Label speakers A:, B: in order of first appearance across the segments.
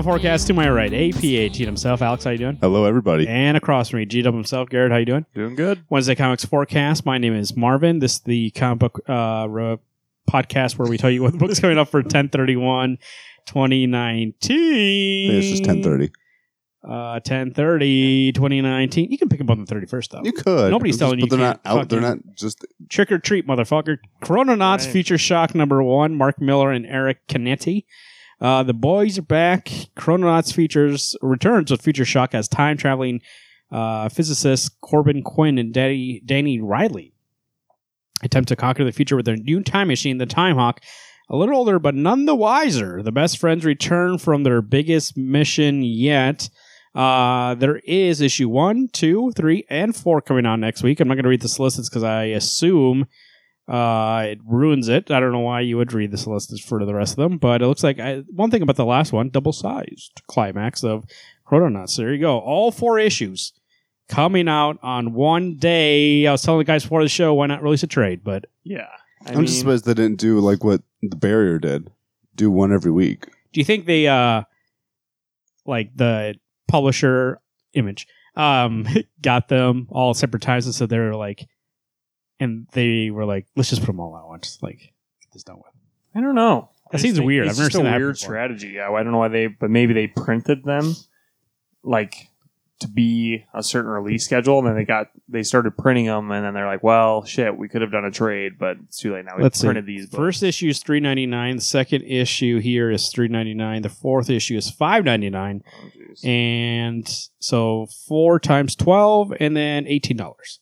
A: Looking the forecast to my right, APA himself. Alex, how you doing?
B: Hello, everybody.
A: And across from me, GW himself. Garrett, how you doing?
C: Doing good.
A: Wednesday Comics Forecast. My name is Marvin. This is the comic book uh, re- podcast where we tell you what the book's coming up for 1031 2019.
B: It's just ten thirty.
A: Uh, 1030 2019. You can pick them up on the 31st, though.
B: You could.
A: Nobody's
B: Just-
A: telling you
B: but they're
A: you
B: not
A: can't
B: out. They're not just.
A: Trick or treat, motherfucker. Chrononauts
C: Right.
A: feature shock number one. Mark Millar and Eric Canete. Uh, the boys are back. Chrononauts features returns with Future shock as time traveling uh, physicists Corbin Quinn and Danny, Riley attempt to conquer the future with their new time machine, the Time Hawk. A little older, but none the wiser. The best friends return from their biggest mission yet. Uh, there is issue one, two, three, and four coming out next week. I'm not going to read the solicits because I assume uh, it ruins it. I don't know why you would read the solicits for the rest of them, but it looks like I, one thing about the last one, double sized climax of Chrononauts. There you go. All four issues coming out on one day. I was telling the guys before the show, why not release a trade? But
C: Yeah. I
B: I'm just surprised they didn't do like what the barrier did. Do one every week.
A: do you think they, uh, like the publisher image, um, got them all separate times and so they're like, and they were like, let's just put them all out once. Like, get this done with.
C: I don't know.
A: That
C: I
A: seems
C: think
A: weird.
C: It's
A: I've never
C: just
A: seen
C: a
A: that happen
C: weird
A: before.
C: strategy. Yeah, I don't know why they, but maybe they printed them like to be a certain release schedule, and then they got they started printing them, and then they're like, well, shit, we could have done a trade, but it's too late now. We
A: Let's see.
C: printed these. Books.
A: First issue is three ninety nine. The second issue here is three ninety nine. The fourth issue is five ninety nine.
C: Oh, jeez.
A: And so four times twelve, and then eighteen dollars.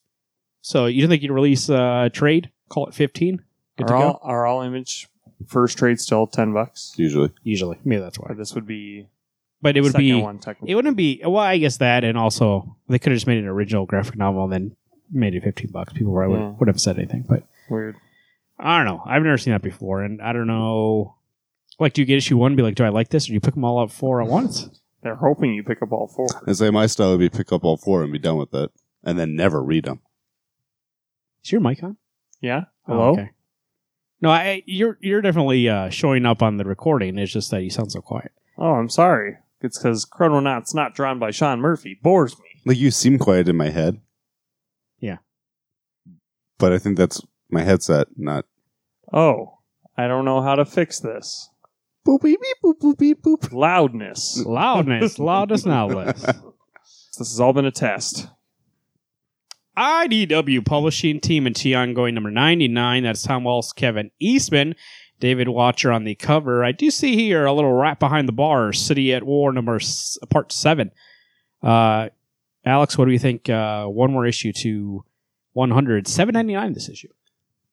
A: So you don't think you'd release a trade? Call it fifteen. Good to
C: are
A: go.
C: all are all image first trade still ten bucks?
B: Usually,
A: Usually, maybe that's why.
C: Or this would be
A: But it would
C: second
A: be.
C: one technically.
A: It wouldn't be. Well, I guess that, and also they could have just made an original graphic novel and then made it fifteen bucks. People probably
C: Yeah.
A: would, would have said anything, but
C: weird.
A: I don't know. I've never seen that before, and I don't know. Like, do you get issue one? and Be like, do I like this, or do you pick them all up four at once?
C: They're hoping you pick up all four.
B: I say my style would be pick up all four and be done with it, and then never read them.
A: Is your mic on?
C: Yeah.
A: Oh,
C: Hello.
A: okay. No, I, you're you're definitely uh, showing up on the recording. It's just that you sound so quiet.
C: Oh, I'm sorry. It's because Chrononauts not drawn by Sean Murphy bores me.
B: Like you seem quiet in my head.
A: Yeah.
B: but I think that's my headset, not.
C: Oh, I don't know how to fix this.
B: Boop beep beep boop boop beep boop.
C: Loudness.
A: Loudness, loudest loudness.
C: This has all been a test.
A: IDW Publishing TMNT ongoing number 99. That's Tom Waltz, Kevin Eastman, David Wachter on the cover. I do see here a little rat behind the bar, City at War number s- part 7. Uh, Alex, what do you think? Uh, one more issue to 100. 799 this issue.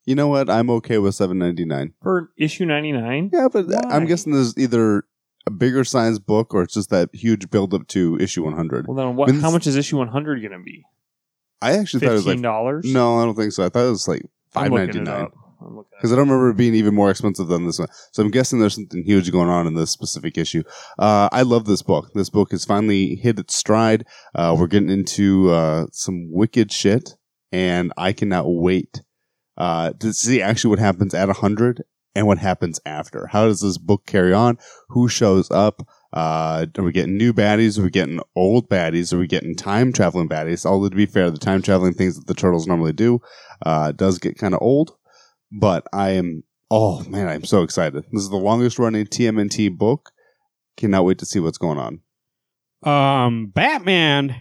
B: You know what? I'm okay with seven ninety nine.
C: For issue 99?
B: Yeah, but
C: Why?
B: I'm guessing there's either a bigger size book or it's just that huge build up to issue 100.
C: Well, then what,
B: When's-
C: how much is issue 100 going to be?
B: I actually thought it was like
C: $15?
B: no, I don't think so. I thought it was like five ninety nine
C: up. I'm looking
B: because I don't remember it being even more expensive than this one. So I'm guessing there's something huge going on in this specific issue. Uh, I love this book. This book has finally hit its stride. Uh, we're getting into uh, some wicked shit, and I cannot wait uh, to see actually what happens at 100 and what happens after. How does this book carry on? Who shows up? Uh, are we getting new baddies? Are we getting old baddies? Are we getting time traveling baddies? Although to be fair, the time traveling things that the turtles normally do uh, does get kind of old. But I am, oh man, I'm so excited. This is the longest running TMNT book. Cannot wait to see what's going on.
A: Um, Batman.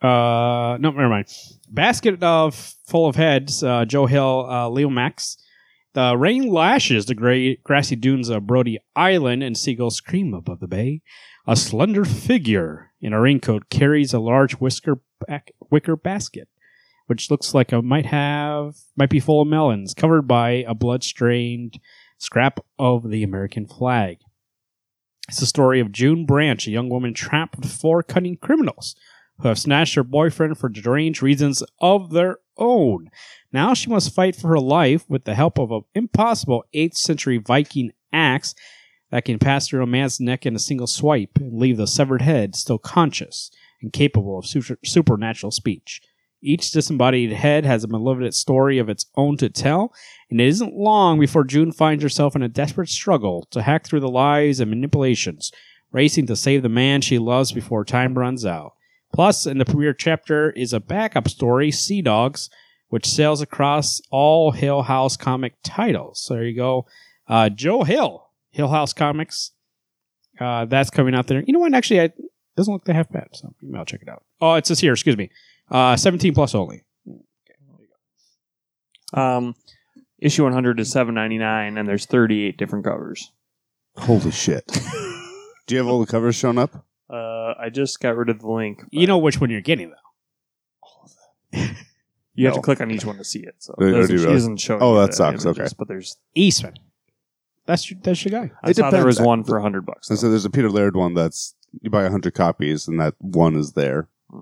A: Uh, no, never mind. Basket of full of heads. Uh, Joe Hill, uh, Leomacs. The rain lashes the gray, grassy dunes of Brody Island, and seagulls scream above the bay. A slender figure in a raincoat carries a large whisker back, wicker basket, which looks like it might have might be full of melons, covered by a blood-stained scrap of the American flag. It's the story of June Branch, a young woman trapped with four cunning criminals who have snatched her boyfriend for deranged reasons of their own. Now she must fight for her life with the help of an impossible 8th century Viking axe that can pass through a man's neck in a single swipe and leave the severed head still conscious and capable of super- supernatural speech. Each disembodied head has a malevolent story of its own to tell, and it isn't long before June finds herself in a desperate struggle to hack through the lies and manipulations, racing to save the man she loves before time runs out. Plus, in the premiere chapter is a backup story, Sea Dogs, which sails across all Hill House comic titles. So there you go. Uh, Joe Hill, Hill House Comics. Uh, that's coming out there. You know what? Actually, it doesn't look that half bad. So maybe I'll check it out. Oh, it says here. Excuse me. Uh, 17 plus only.
C: Um, issue 100 is 7.99, and there's 38 different covers.
B: Holy shit! Do you have all the covers shown up?
C: Uh, I just got rid of the link.
A: You know which one you're getting though.
C: You have
B: No.
C: to click on each one to see it. So it
B: do
C: doesn't,
B: you
C: it
B: really?
C: doesn't show.
B: Oh,
C: you
B: that
C: the
B: sucks.
C: images,
B: Okay.
C: but there's.
A: Eastman. That's your, that's your guy.
C: I
B: It
C: saw there
B: depends.
C: was one for 100 bucks.
B: And
C: though.
B: so there's a Peter Laird one that's you buy hundred copies and that one is there.
C: Hmm.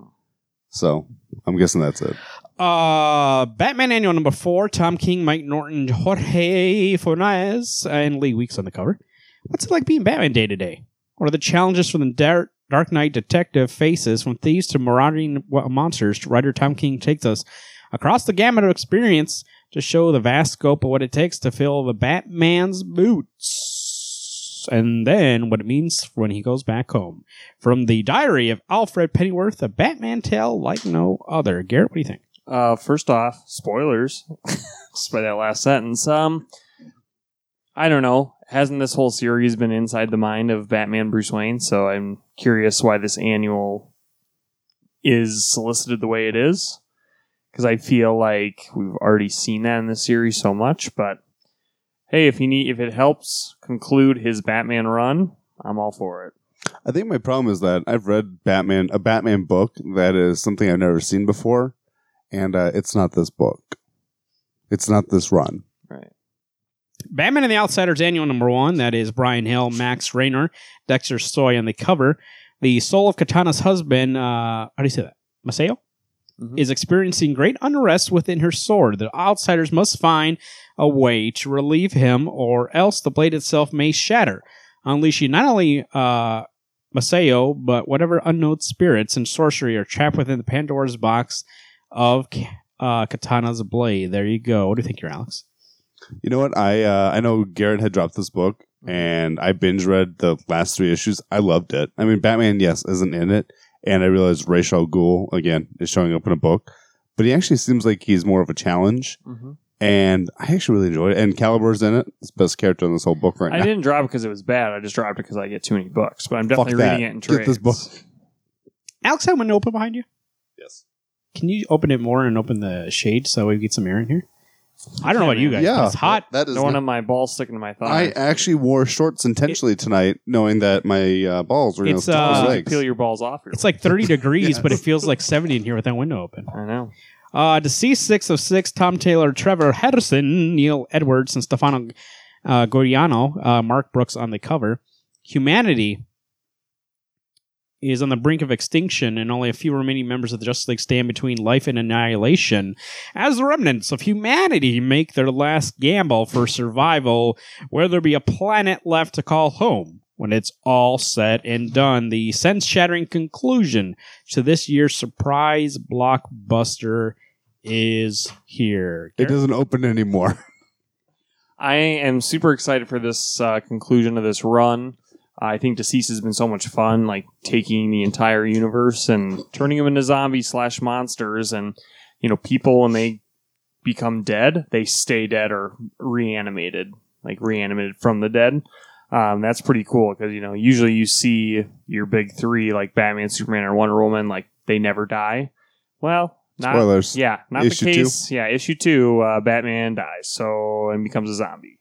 B: So I'm guessing that's it.
A: Uh, Batman Annual number four. Tom King, Mike Norton, Jorge Fornés, and Lee Weeks on the cover. What's it like being Batman day to day? What are the challenges from the Dark, Dark Knight detective faces from thieves to marauding monsters? Writer Tom King takes us across the gamut of experience to show the vast scope of what it takes to fill the Batman's boots. And then what it means when he goes back home. From the diary of Alfred Pennyworth, a Batman tale like no other. Garrett, what do you think?
C: Uh, first off, spoilers. Just by that last sentence. Um, I don't know. Hasn't this whole series been inside the mind of Batman Bruce Wayne? So I'm curious why this annual is solicited the way it is. Because I feel like we've already seen that in the series so much. But hey, if he need, if it helps conclude his Batman run, I'm all for it.
B: I think my problem is that I've read Batman a Batman book that is something I've never seen before, and uh, it's not this book. It's not this run.
A: Batman and the Outsiders Annual Number One. That is Bryan Hill, Max Raynor, Dexter Soy on the cover. The soul of Katana's husband, uh, how do you say that? Maseo?
C: Mhm.
A: Is experiencing great unrest within her sword. The outsiders must find a way to relieve him, or else the blade itself may shatter, unleashing not only uh, Maseo, but whatever unknown spirits and sorcery are trapped within the Pandora's box of uh, Katana's blade. There you go. What do you think, here, Alex?
B: You know what? I uh, I know Garrett had dropped this book, and I binge read the last three issues. I loved it. I mean, Batman, yes, isn't in it, and I realized Ra's al Ghul again is showing up in a book, but he actually seems like he's more of a challenge,
C: Mm-hmm.
B: and I actually really enjoyed it. And Calibur's in it; it's the best character in this whole book right now.
C: I
B: now.
C: didn't drop it because it was bad. I just dropped it because I get too many books. But I'm definitely
B: Fuck that.
C: reading it in
B: Get
C: trades.
B: this book.
A: Alex, I have one open behind you.
B: Yes.
A: Can you open it more and open the shade so we get some air in here? I don't know about you guys.
B: Yeah,
A: but it's hot.
B: That is.
C: Don't want
B: not-
C: my balls sticking to my thigh.
B: I actually wore shorts intentionally tonight, knowing that my uh, balls were going to
A: It's,
B: stick to
A: uh,
B: my
C: You
B: legs.
C: peel your balls off. Your
A: It's like 30 degrees,
B: Yes.
A: but it feels like 70 in here with that window open.
C: I know.
A: Uh, DCeased six of six: Tom Taylor, Trevor Henderson, Neil Edwards, and Stefano uh, Gaudiano. Uh, Mark Brooks on the cover. Humanity is on the brink of extinction, and only a few remaining members of the Justice League stand between life and annihilation. As the remnants of humanity make their last gamble for survival, will there be a planet left to call home? When it's all said and done, the sense shattering conclusion to this year's surprise blockbuster is here.
B: It doesn't open anymore.
C: I am super excited for this uh, conclusion of this run. I think DCeased has been so much fun, like taking the entire universe and turning them into zombies slash monsters, and you know, people when they become dead, they stay dead or reanimated, like reanimated from the dead. Um, that's pretty cool because you know usually you see your big three like Batman, Superman, or Wonder Woman, like they never die. Well, not
B: Spoilers.
C: yeah, not
B: Issue
C: the
B: two?
C: case. Yeah, issue two, uh, Batman dies, so and becomes a zombie.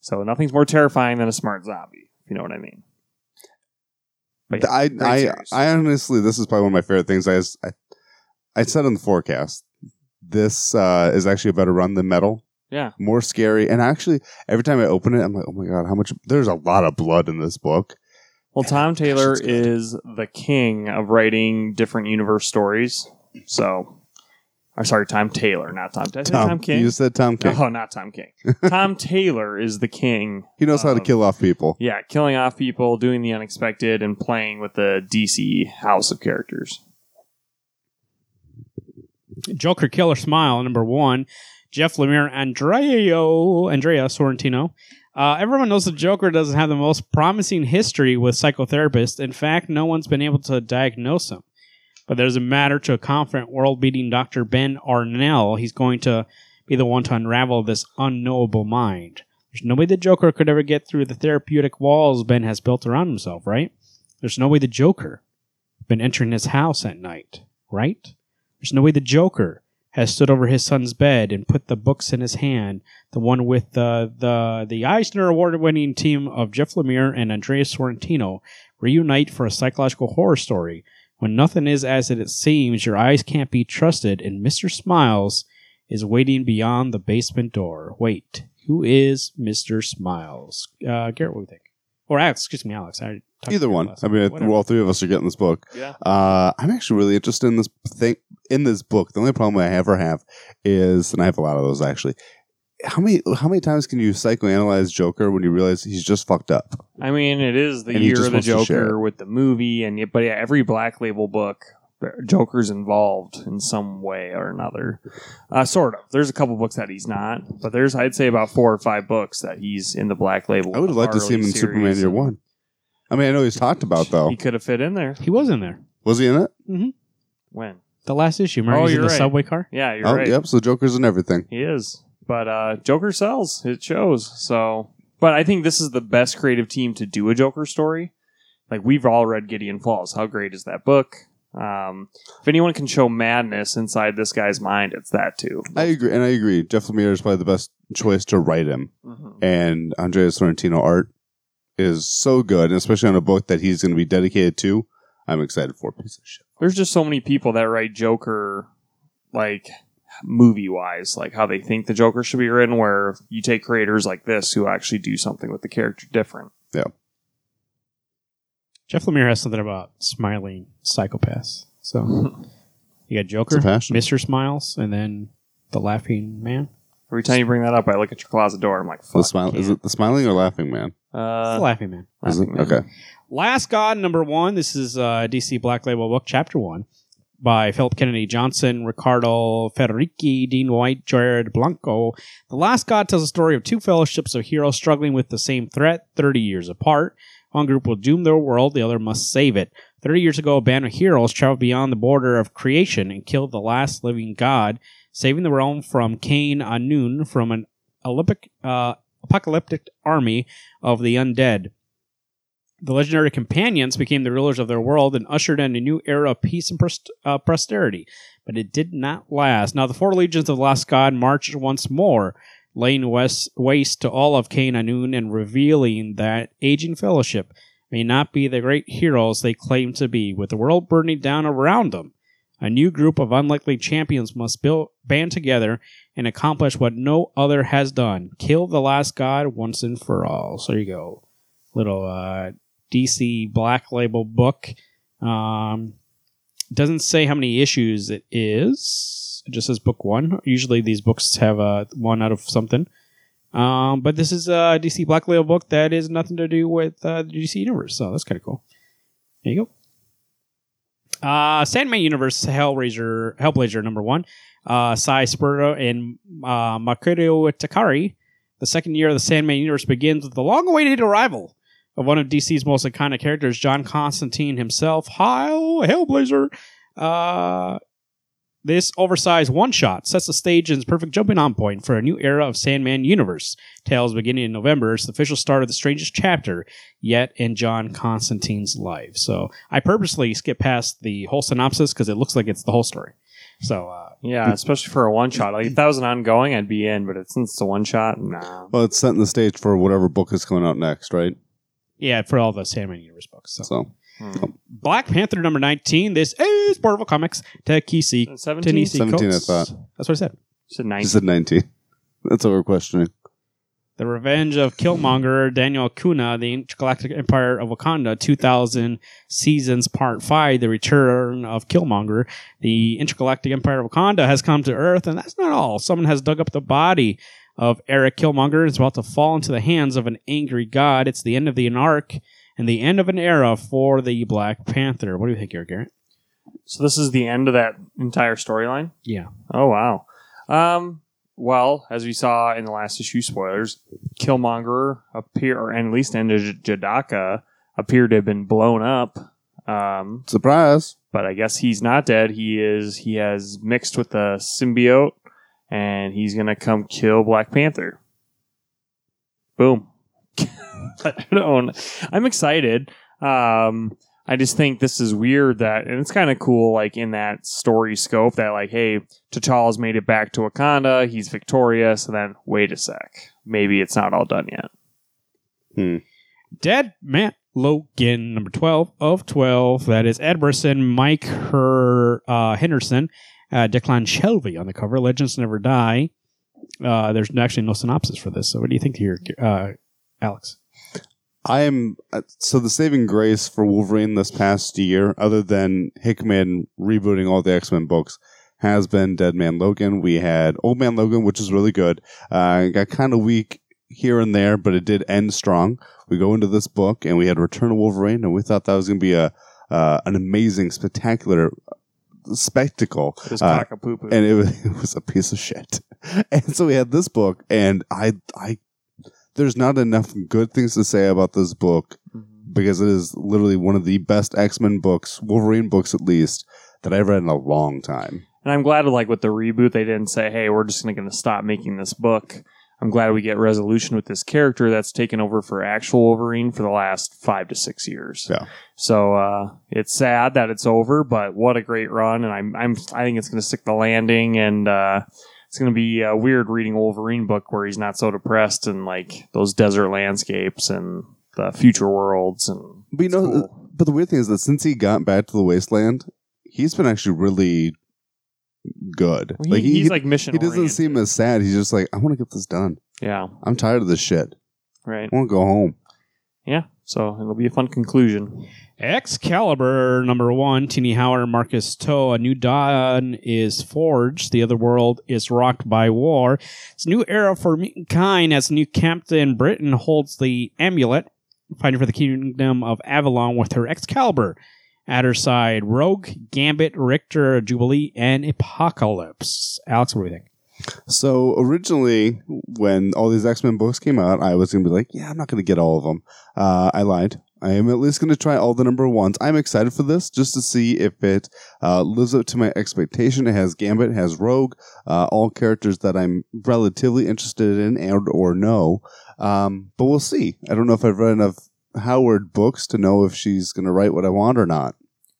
C: So nothing's more terrifying than a smart zombie. If you know what I mean. But yeah,
B: I, I,
C: series.
B: I honestly, this is probably one of my favorite things. I, I, I said in the forecast, this uh, is actually a better run than Metal.
C: yeah,
B: More scary, and actually, every time I open it, I'm like, oh my god, how much? There's a lot of blood in this book.
C: well, Tom Taylor is the king of writing different universe stories. So, I'm sorry, Tom Taylor, not Tom. Did I say Tom, King.
B: You said Tom King.
C: Oh, not Tom King. Tom Taylor is the king.
B: he knows how to
C: of-
B: kill off people.
C: Yeah, killing off people, doing the unexpected, and playing with the DC house of characters.
A: Joker Killer Smile, number one. Jeff Lemire, Andrea, Andrea Sorrentino. Uh, everyone knows the Joker doesn't have the most promising history with psychotherapists. In fact, no one's been able to diagnose him. But there's a matter to a confident, world beating Dr. Ben Arnell. He's going to be the one to unravel this unknowable mind. There's no way the Joker could ever get through the therapeutic walls Ben has built around himself, right? There's no way the Joker been entering his house at night, right? There's no way the Joker has stood over his son's bed and put the books in his hand, the one with the the the Eisner Award-winning team of Jeff Lemire and Andreas Sorrentino reunite for a psychological horror story. When nothing is as it seems, your eyes can't be trusted, and Mr. Smiles is waiting beyond the basement door. Wait, who is Mr. Smiles? Uh, Garrett, what do you think? Or Alex, excuse me, Alex. I
B: Either one. I mean,
A: Whatever.
B: all three of us are getting this book.
C: Yeah.
B: Uh, I'm actually really interested in this thing in this book. The only problem I ever have is, and I have a lot of those actually. How many how many times can you psychoanalyze Joker when you realize he's just fucked up?
C: I mean, it is the
B: And he
C: year
B: just
C: of the
B: wants to share
C: Joker
B: it.
C: with the movie, and yet, but yeah, every Black Label book, Joker's involved in some way or another. Uh, sort of. There's a couple books that he's not, but there's I'd say about four or five books that he's in the Black Label.
B: I would have liked to see him in
C: Harley
B: Superman
C: series.
B: Year One. I mean, I know he's talked about though.
C: He could have fit in there.
A: He was in there.
B: Was he in it?
C: When?
A: The last issue. Remember
C: Oh,
A: he's in
C: you're
A: the
C: right.
A: subway car?
C: Yeah, you're
B: oh,
C: right.
B: yep. So Joker's in everything.
C: He is. But uh, Joker sells. It shows. So, but I think this is the best creative team to do a Joker story. Like we've all read Gideon Falls. How great is that book? Um, if anyone can show madness inside this guy's mind, it's that too.
B: I agree, and I agree. Jeff Lemire is probably the best choice to write him,
C: Mhm.
B: and Andrea Sorrentino art is so good, and especially on a book that he's going to be dedicated to. I'm excited for a piece of shit.
C: There's just so many people that write Joker, like movie wise, like how they think the Joker should be written. Where you take creators like this who actually do something with the character different. Yeah.
A: Jeff Lemire has something about smiling psychopaths. So you got Joker,
B: It's a passion.
A: Mr. Smiles, and then the laughing man.
C: Every time you bring that up, I look at your closet door. I'm like,
B: The smile is it the smiling or laughing man?
A: the
C: Uh,
A: laughing man.
B: Is it?
C: Laughing Man.
B: Okay.
A: Last God, number one. This is uh, DC Black Label book, chapter one, by Philip Kennedy Johnson, Ricardo Federici, Dean White, Jared Blanco. The Last God tells a story of two fellowships of heroes struggling with the same threat 30 years apart. One group will doom their world, the other must save it. 30 years ago, a band of heroes traveled beyond the border of creation and killed the last living god, saving the realm from Cain Anuun from an Olympic, uh, apocalyptic army of the undead. The legendary companions became the rulers of their world and ushered in a new era of peace and pros- uh, prosperity. But it did not last. Now the four legions of the Lost God marched once more, laying west, waste to all of Cain Anuun and revealing that aging fellowship may not be the great heroes they claim to be, with the world burning down around them. A new group of unlikely champions must build, band together and accomplish what no other has done kill the last god once and for all. So you go. Little uh, DC Black Label book. Um, doesn't say how many issues it is. It just says book one. Usually these books have uh, one out of something. Um, but this is a DC Black Label book that is nothing to do with uh, the DC Universe. So that's kind of cool. There you go. Uh, Sandman Universe Hellraiser, Hellblazer number one. Uh, Si Spurrier and uh, Makoto Takari. The second year of the Sandman Universe begins with the long-awaited arrival of one of DC's most iconic characters, John Constantine himself. Hi, Hellblazer. Uh, this oversized one shot sets the stage and is perfect jumping on point for a new era of Sandman universe. Tales beginning in November. It's the official start of the strangest chapter yet in John Constantine's life. So I purposely skipped past the whole synopsis because it looks like it's the whole story. So uh,
C: Yeah, especially for a one shot. Like if that was an ongoing, I'd be in. But it, since it's a one shot, nah.
B: Well, it's setting the stage for whatever book is coming out next, right?
A: Yeah, for all the Sandman universe books. So.
B: So
C: Hmm.
A: Black Panther number 19. This is Marvel Comics. Takisi
C: Seventeen.
A: Ta-Nehisi
B: 17, I thought.
A: That's what I said.
C: You said
B: she
C: nineteen.
B: said 19. That's what we're questioning.
A: The Revenge of Killmonger, Daniel Acuña, The Intergalactic Empire of Wakanda, 2000 Seasons Part 5, The Return of Killmonger. The Intergalactic Empire of Wakanda has come to Earth, and that's not all. Someone has dug up the body of Eric Killmonger is about to fall into the hands of an angry god. It's the end of the arc and the end of an era for the Black Panther. What do you think, Eric Garrett?
C: So this is the end of that entire storyline.
A: Yeah.
C: Oh wow. Um. Well, as we saw in the last issue, spoilers, Killmonger appear, or at least in J- Jadaka, appeared to have been blown up. Um,
B: Surprise.
C: but I guess he's not dead. He is. He has mixed with the symbiote, and he's gonna come kill Black Panther. Boom. I don't. I'm excited. Um, I just think this is weird that, and it's kind of cool, like in that story scope that, like, hey, T'Challa's made it back to Wakanda. He's victorious, and then wait a sec, maybe it's not all done yet.
A: Dead Man Logan, number 12 of 12. That is Ed Brisson, Mike Her, uh, Henderson, uh, Declan Shalvey on the cover. Legends Never Die. Uh, there's actually no synopsis for this. So, what do you think here, uh, Alex?
B: I am uh, so the saving grace for Wolverine this past year, other than Hickman rebooting all the X Men books, has been Dead Man Logan. We had Old Man Logan, which is really good. Uh, got kind of weak here and there, but it did end strong. We go into this book, and we had Return of Wolverine, and we thought that was going to be a uh, an amazing, spectacular spectacle.
C: Just
B: Uh,
C: cock a poo poo.
B: and it was, it was a piece of shit. And so we had this book, and I, I, there's not enough good things to say about this book because it is literally one of the best X Men books, Wolverine books at least, that I've read in a long time.
C: And I'm glad, like with the reboot, they didn't say, "Hey, we're just going to stop making this book." I'm glad we get resolution with this character that's taken over for actual Wolverine for the last five to six years.
B: Yeah.
C: So uh, it's sad that it's over, but what a great run! And I'm, I'm I think it's going to stick the landing, and uh, it's going to be a weird reading Wolverine book where he's not so depressed and like those desert landscapes and the future worlds and
B: But you know,
C: cool.
B: but the weird thing is that since he got back to the wasteland, he's been actually really good.
C: he, he's like mission.
B: he doesn't
C: oriented.
B: seem as sad. He's just like, I want to get this done.
C: yeah
B: I'm tired of this shit.
C: right
B: I want to go home.
C: yeah. So it'll be a fun conclusion.
A: Excalibur, number one, Tini Howard, Marcus To. A new dawn is forged. The other world is rocked by war. It's a new era for mankind as new Captain Britain holds the amulet, fighting for the kingdom of Avalon with her Excalibur. At her side, Rogue, Gambit, Rictor, Jubilee, and Apocalypse. Alex, what do you think?
B: So originally, when all these X Men books came out, I was going to be like, "Yeah, I'm not going to get all of them." Uh, I lied. I am at least going to try all the number ones. I'm excited for this just to see if it uh, lives up to my expectation. It has Gambit, it has Rogue, uh, all characters that I'm relatively interested in and or know. Um, but we'll see. I don't know if I've read enough Howard books to know if she's going to write what I want or not.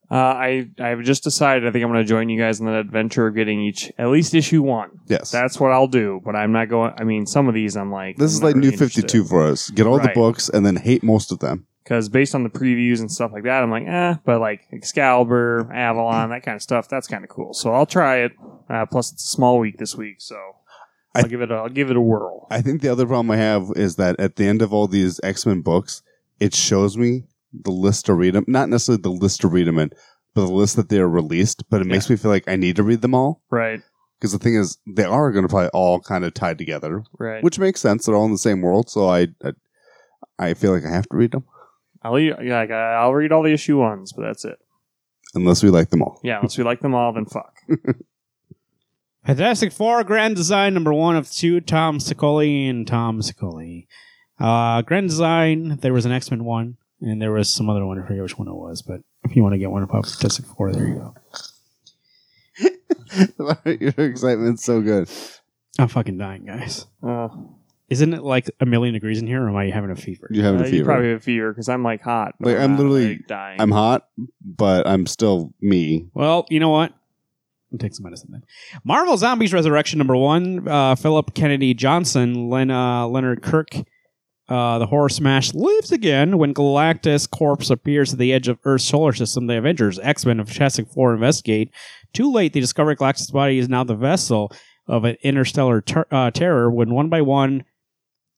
C: Uh, I I've just decided. I think I'm going to join you guys in that adventure of getting each at least issue one.
B: Yes,
C: That's what I'll do. But I'm not going. I mean, some of these I'm like
B: this is like New Fifty Two for us. Get all the books and then hate most of them.
C: because based on the previews and stuff like that, I'm like, eh. But like Excalibur, Avalon, that kind of stuff, that's kind of cool. So I'll try it. Uh, plus, it's a small week this week, so I'll give it. A, I'll give it a whirl.
B: I think the other problem I have is that at the end of all these X Men books, it shows me the list to read them. Not necessarily the list to read them in, but the list that they're released. But it makes me feel like I need to read them all
C: Right.
B: because the thing is, they are going to probably all kind of tied together,
C: Right.
B: which makes sense. They're all in the same world, so I, I, I feel like I have to read them
C: I'll eat, yeah, like, I'll read all the issue ones, but that's it.
B: unless we like them all.
C: Yeah, unless we like them all, then fuck.
A: Fantastic Four Grand Design number one of two, Tom Scioli and Tom Scioli. Uh, Grand Design, there was an X Men one, and there was some other one. I forget which one it was, but if you want to get one about Fantastic Four, there you go.
B: Your excitement's so good.
A: I'm fucking dying, guys.
C: Uh,
A: Isn't it like a million degrees in here, or am I having a fever?
B: You having
C: uh,
B: a
C: you
B: fever.
C: probably have a fever because I'm like hot. but
B: Like, I'm
C: not,
B: literally-
C: like, dying.
B: I'm hot, but I'm still me.
A: Well, you know what? I'll take some medicine then. Marvel Zombies Resurrection number one. Uh, Philip Kennedy Johnson, Len, uh, Leonard Kirk. Uh, the horror smash lives again when Galactus Corpse appears at the edge of Earth's solar system. The Avengers, X Men, and Fantastic Four investigate. Too late, they discover Galactus' body is now the vessel of an interstellar ter- uh, terror. When one by one,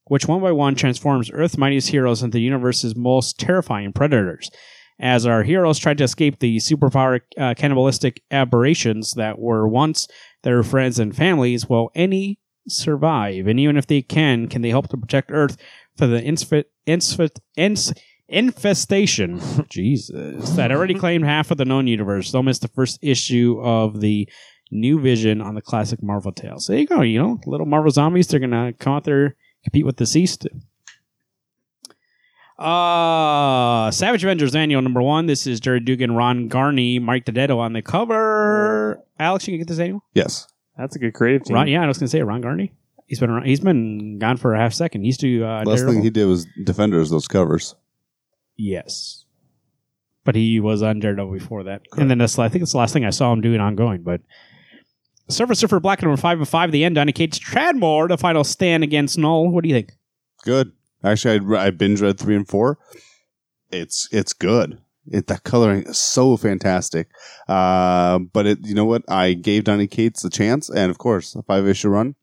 A: which one by one transforms Earth's mightiest heroes into the universe's most terrifying predators as our heroes try to escape the superpower uh, cannibalistic aberrations that were once their friends and families, will any survive? And even if they can, can they help to protect Earth from the infit, infit, ins, Infestation. Jesus. That already claimed half of the known universe. They'll miss the first issue of the new vision on the classic Marvel tales. There you go. You know, little Marvel zombies. They're going to come out there, compete with DCeased. Uh, Savage Avengers Annual number one. This is Gerry Duggan, Ron Garney, Mike Deodato on the cover. Alex, you can get this annual?
B: Yes.
C: That's a good creative team.
A: Ron, yeah, I was gonna say Ron Garney. He's been around, he's been gone for a half second. He used to uh,
B: Last
A: Daredevil.
B: thing he did was Defenders, those covers.
A: yes, but he was on Daredevil before that. And then that's I think it's the last thing I saw him doing ongoing. But Surfer Surfer Black number five and five. The end indicates Tradmore the final stand against Knull. What do you think?
B: Good. Actually, I, I binge read three and four. It's it's good. It, that coloring is so fantastic. Uh, but it, you know what? I gave Donny Cates a chance, and of course, a five issue run.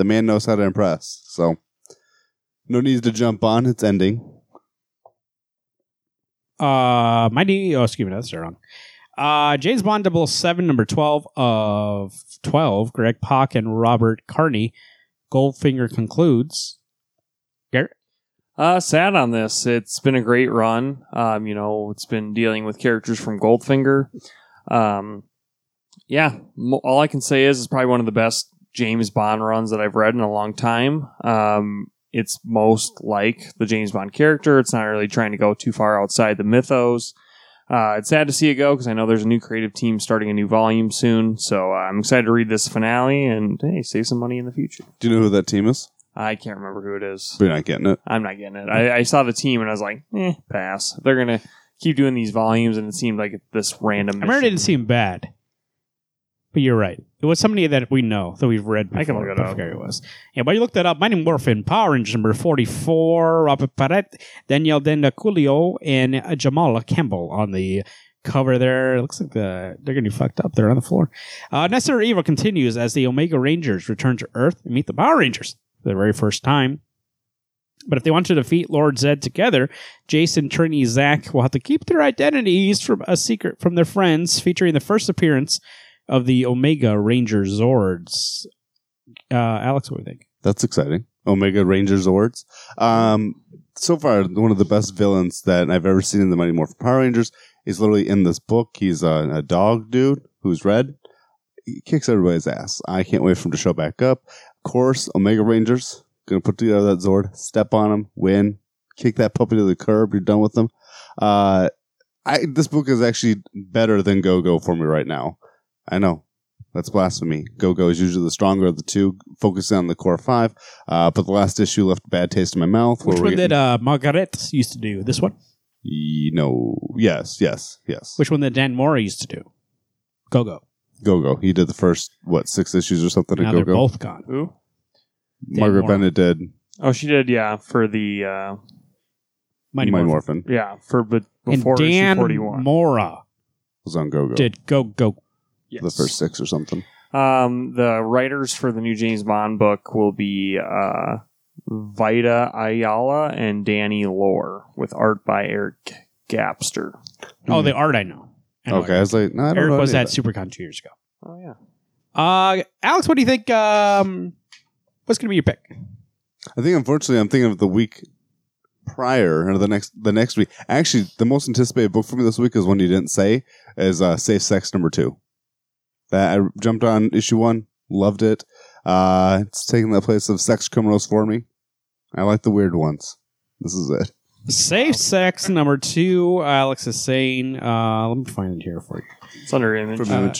B: The man knows how to impress. So, no need to jump on. It's ending.
A: Uh, my D. Oh, excuse me, that's wrong. Uh, James Bond 007, number 12 of 12, Greg Pak and Robert Carney. Goldfinger concludes. Garrett?
C: Uh, sad on this. It's been a great run. Um, you know, it's been dealing with characters from Goldfinger. Um, yeah, mo- all I can say is it's probably one of the best James Bond runs that I've read in a long time. Um, it's most like the James Bond character. It's not really trying to go too far outside the mythos. Uh, it's sad to see it go because I know there's a new creative team starting a new volume soon. So uh, I'm excited to read this finale and hey, save some money in the future.
B: Do you know who that team is?
C: I can't remember who it is.
B: We're not getting it.
C: I'm not getting it. I, I saw the team and I was like, eh, pass. They're gonna keep doing these volumes, and it seemed like this random.
A: I remember it
C: mission.
A: didn't seem bad. But you're right. It was somebody that we know, that we've read before.
C: I can look it up.
A: who it was. Yeah, but you looked that up. Mighty Morphin, Power Rangers number 44, Robert Parrott, Daniel Dendaculio, and uh, Jamal Campbell on the cover there. It looks like the, they're going to be fucked up. They're on the floor. Uh, Necessary Evil continues as the Omega Rangers return to Earth and meet the Power Rangers for the very first time. But if they want to defeat Lord Zedd together, Jason, Trini, Zack will have to keep their identities from a secret from their friends, featuring the first appearance of the Omega Ranger Zords. Uh, Alex, what do you think?
B: That's exciting. Omega Ranger Zords. Um, so far, one of the best villains that I've ever seen in the Mighty Morphin Power Rangers is literally in this book. He's a, a dog dude who's red. He kicks everybody's ass. I can't wait for him to show back up. Of course, Omega Rangers gonna put together that Zord, step on him, win, kick that puppy to the curb. You're done with them. Uh, I this book is actually better than Go Go for me right now. I know that's blasphemy. Go Go is usually the stronger of the two, focusing on the core five. Uh, but the last issue left a bad taste in my mouth.
A: Which
B: where
A: one
B: we
A: did uh, Margaret used to do? This one?
B: You know, yes, yes, yes.
A: Which one did Dan Mora used to do? Go Go.
B: Go Go. He did the first what six issues or something.
A: Now
B: At Go
A: they're
B: Go.
A: both gone.
C: Who?
B: Margaret
A: Mora.
B: Bennett did
C: Oh, she did. Yeah, for the uh,
A: Mighty
B: Mighty
A: Morphin.
B: Morphin.
C: yeah for but
A: And
C: before issue
A: Dan
C: 41.
A: Mora
B: Was on Go Go.
A: did Go Go.
C: Yes.
B: the first six or something.
C: Um, the writers for the new James Bond book will be uh, Vita Ayala and Danny Lore, with art by Eric Gapstur.
A: Oh, the art I know. I know
B: Okay, I was like, no, I don't
A: Eric
B: know
A: was at
B: that.
A: SuperCon two years ago.
C: Oh yeah.
A: Uh, Alex, what do you think? Um, what's going to be your pick?
B: I think unfortunately, I'm thinking of the week prior or the next the next week. Actually, the most anticipated book for me this week is one you didn't say is uh, Safe Sex number two. That I jumped on issue one, loved it. Uh, it's taking the place of Sex Criminals for me. I like the weird ones. This is it.
A: Safe sex number two. Alex is saying. Uh, let me find it here for you.
C: It's under image.
B: From
A: Uh,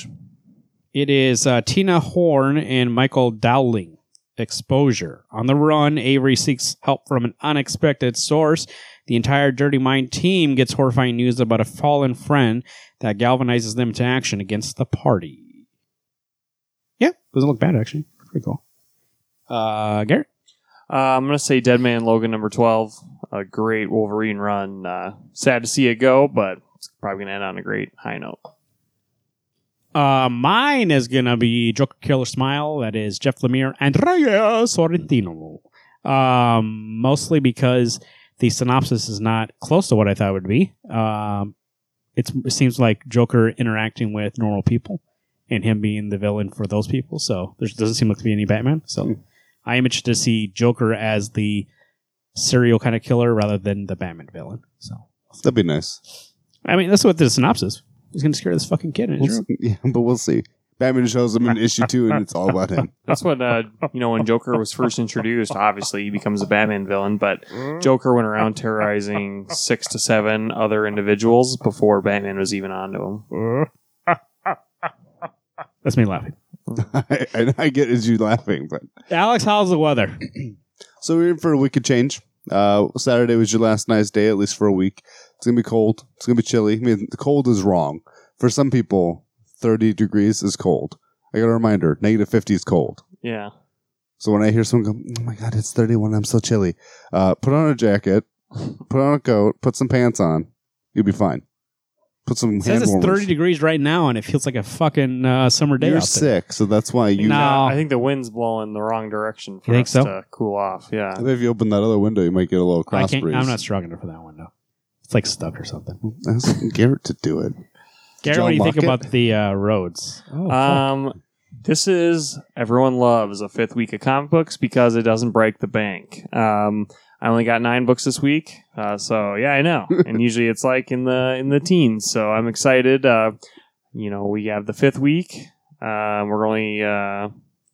A: It is uh, Tina Horn and Michael Dowling. Exposure. On the run, Avery seeks help from an unexpected source. The entire Dirty Mind team gets horrifying news about a fallen friend that galvanizes them to action against the party. Yeah, doesn't look bad actually. Pretty cool. Uh, Garrett.
C: Uh, I'm gonna say Dead Man Logan number twelve. A great Wolverine run. Uh, sad to see it go, but it's probably gonna end on a great high note.
A: Uh, mine is gonna be Joker Killer Smile. That is Jeff Lemire and Raya Sorrentino. Um, mostly because the synopsis is not close to what I thought it would be. Um, it's, it seems like Joker interacting with normal people and him being the villain for those people. So there doesn't seem like to be any Batman. So I am interested to see Joker as the serial kind of killer rather than the Batman villain. So,
B: That'd be nice.
A: I mean, that's what the synopsis. He's going to scare this fucking kid in his
B: We'll
A: room.
B: see. Yeah, but we'll see. Batman shows him in issue two, and it's all about him.
C: That's what uh, you know when Joker was first introduced. Obviously, he becomes a Batman villain, but Joker went around terrorizing six to seven other individuals before Batman was even onto him.
A: That's me laughing.
B: I, I, I get as you laughing, but
A: Alex, how's the weather?
B: so we're in for a week wicked change. Uh, Saturday was your last nice day, at least for a week. It's gonna be cold. It's gonna be chilly. I mean, the cold is wrong for some people. Thirty degrees is cold. I got a reminder: negative fifty is cold.
C: Yeah,
B: So when I hear someone go, "Oh my god, it's thirty-one. I'm so chilly," uh, put on a jacket, put on a coat, put some pants on. You'll be fine. Put some
A: It says
B: hand
A: it's
B: warmers.
A: 30 degrees right now, and it feels like a fucking uh, summer day
B: You're
A: out there.
B: sick, so that's why you.
A: No.
C: I think the wind's blowing the wrong direction for
A: You think
C: us
A: so?
C: to cool off. Yeah,
B: I bet if you open that other window, you might get a little
A: I
B: cross
A: can't,
B: breeze.
A: I'm not struggling for that window. It's like stuck or something.
B: Ask Garrett to do it.
A: Gary,
B: y'all
A: what do you think
B: lock it?
A: about the uh, roads? Oh.
C: Um, this is everyone loves a fifth week of comic books because it doesn't break the bank. Um, I only got nine books this week, uh, so yeah, I know. and usually it's like in the in the teens, so I'm excited. Uh, you know, we have the fifth week. Uh, we're only uh,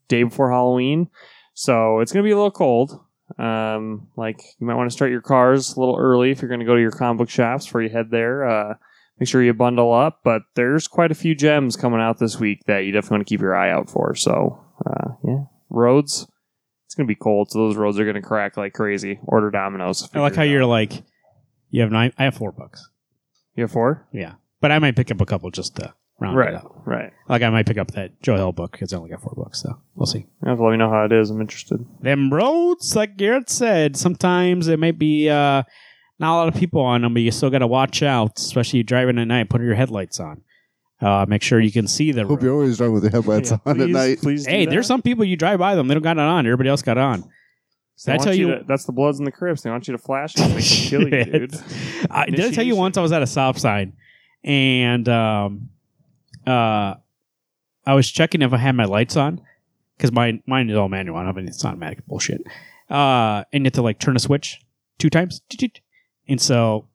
C: day before Halloween, so it's gonna be a little cold. Um, like you might want to start your cars a little early if you're going to go to your comic book shops before you head there. Uh, make sure you bundle up. But there's quite a few gems coming out this week that you definitely want to keep your eye out for. So, uh, yeah, roads. It's gonna be cold, so those roads are gonna crack like crazy. Order Domino's.
A: I like how you're like, you have nine. I have four books.
C: You have four,
A: Yeah, but I might pick up a couple just to round
C: right?
A: it out.
C: Right.
A: Like I might pick up that Joe Hill book because I only got four books. So we'll see.
C: You have to let me know how it is. I'm interested.
A: Them roads, like Garrett said, sometimes it may be uh, not a lot of people on them, but you still got to watch out, especially driving at night. Put your headlights on. Uh, make sure you can see the
B: Hope
A: road.
B: you're always driving with your headlights
C: Yeah,
B: on at night.
C: Please.
A: Hey, there's some people you drive by them, they don't got it on. Everybody else got it on.
C: They
A: Did I tell you?
C: to- that's the Bloods and the Crips. They want you to flash. 'cause They can kill you, dude.
A: I, did I tell you once I was at a stop sign and um, uh, I was checking if I had my lights on because mine mine is all manual. I don't have mean, it's automatic bullshit. Uh, and you have to like turn a switch two times, and so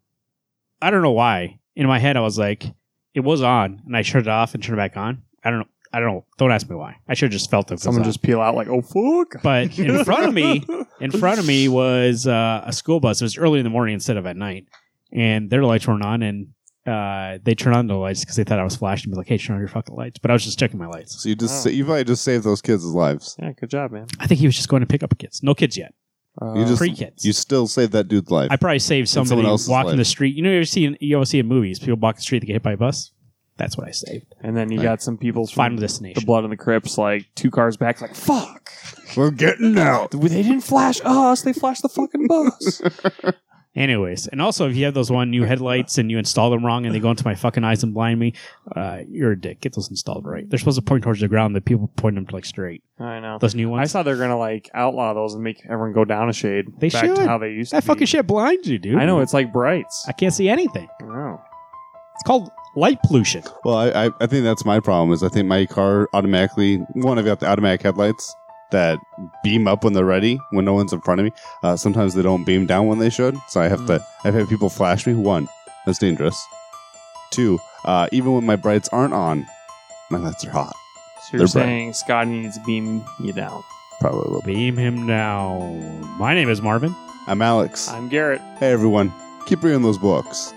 A: I don't know why. In my head, I was like, it was on, and I turned it off and turned it back on. I don't know. I don't know. Don't ask me why. I should have just felt it. was
C: Someone
A: on.
C: just peel out like, oh fuck.
A: But in front of me, in front of me was uh, a school bus. It was early in the morning instead of at night, and their lights weren't on, and uh, they turned on the lights because they thought I was flashing. Be like, "Hey, turn on your fucking lights!" But I was just checking my lights.
B: So you just
C: Wow.
B: you probably just saved those kids' lives.
C: Yeah, good job, man.
A: I think he was just going to pick up kids. No kids yet.
C: Uh,
B: You just
A: Pre kids.
B: you still saved that dude's life.
A: I probably saved
B: someone
A: somebody
B: else's
A: walking
B: life.
A: the street. You know, you ever see in, you always see in movies people walk the street they get hit by a bus. That's what I saved.
C: and then you
B: Right.
C: got some people from
A: Final
C: the. Blood and the Crips, like two cars back, like fuck.
B: We're getting out.
C: They didn't flash us. They flashed the fucking bus.
A: Anyways, and also if you have those one new headlights and you install them wrong and they go into my fucking eyes and blind me, uh, you're a dick. Get those installed right. They're supposed to point towards the ground. The people point them to like straight.
C: I know.
A: Those new ones.
C: I
A: ones.
C: saw they're gonna like outlaw those and make everyone go down a shade.
A: They
C: back
A: should.
C: to how they used
A: that
C: to.
A: fucking
C: be.
A: shit blinds you, dude.
C: I know it's like brights.
A: I can't see anything.
C: I know.
A: It's called light pollution.
B: Well, I, I I think that's my problem. Is I think my car automatically one I've got the automatic headlights that beam up when they're ready when no one's in front of me. Uh, sometimes they don't beam down when they should, so I have to. I've had people flash me. One, that's dangerous. Two, uh, even when my brights aren't on, my lights are hot.
C: So you're
B: They're bright.
C: saying Scotty needs to beam you down.
B: Probably a little.
A: Beam him down. My name is Marvin.
B: I'm Alex.
C: I'm Garrett.
B: Hey everyone, keep reading those books.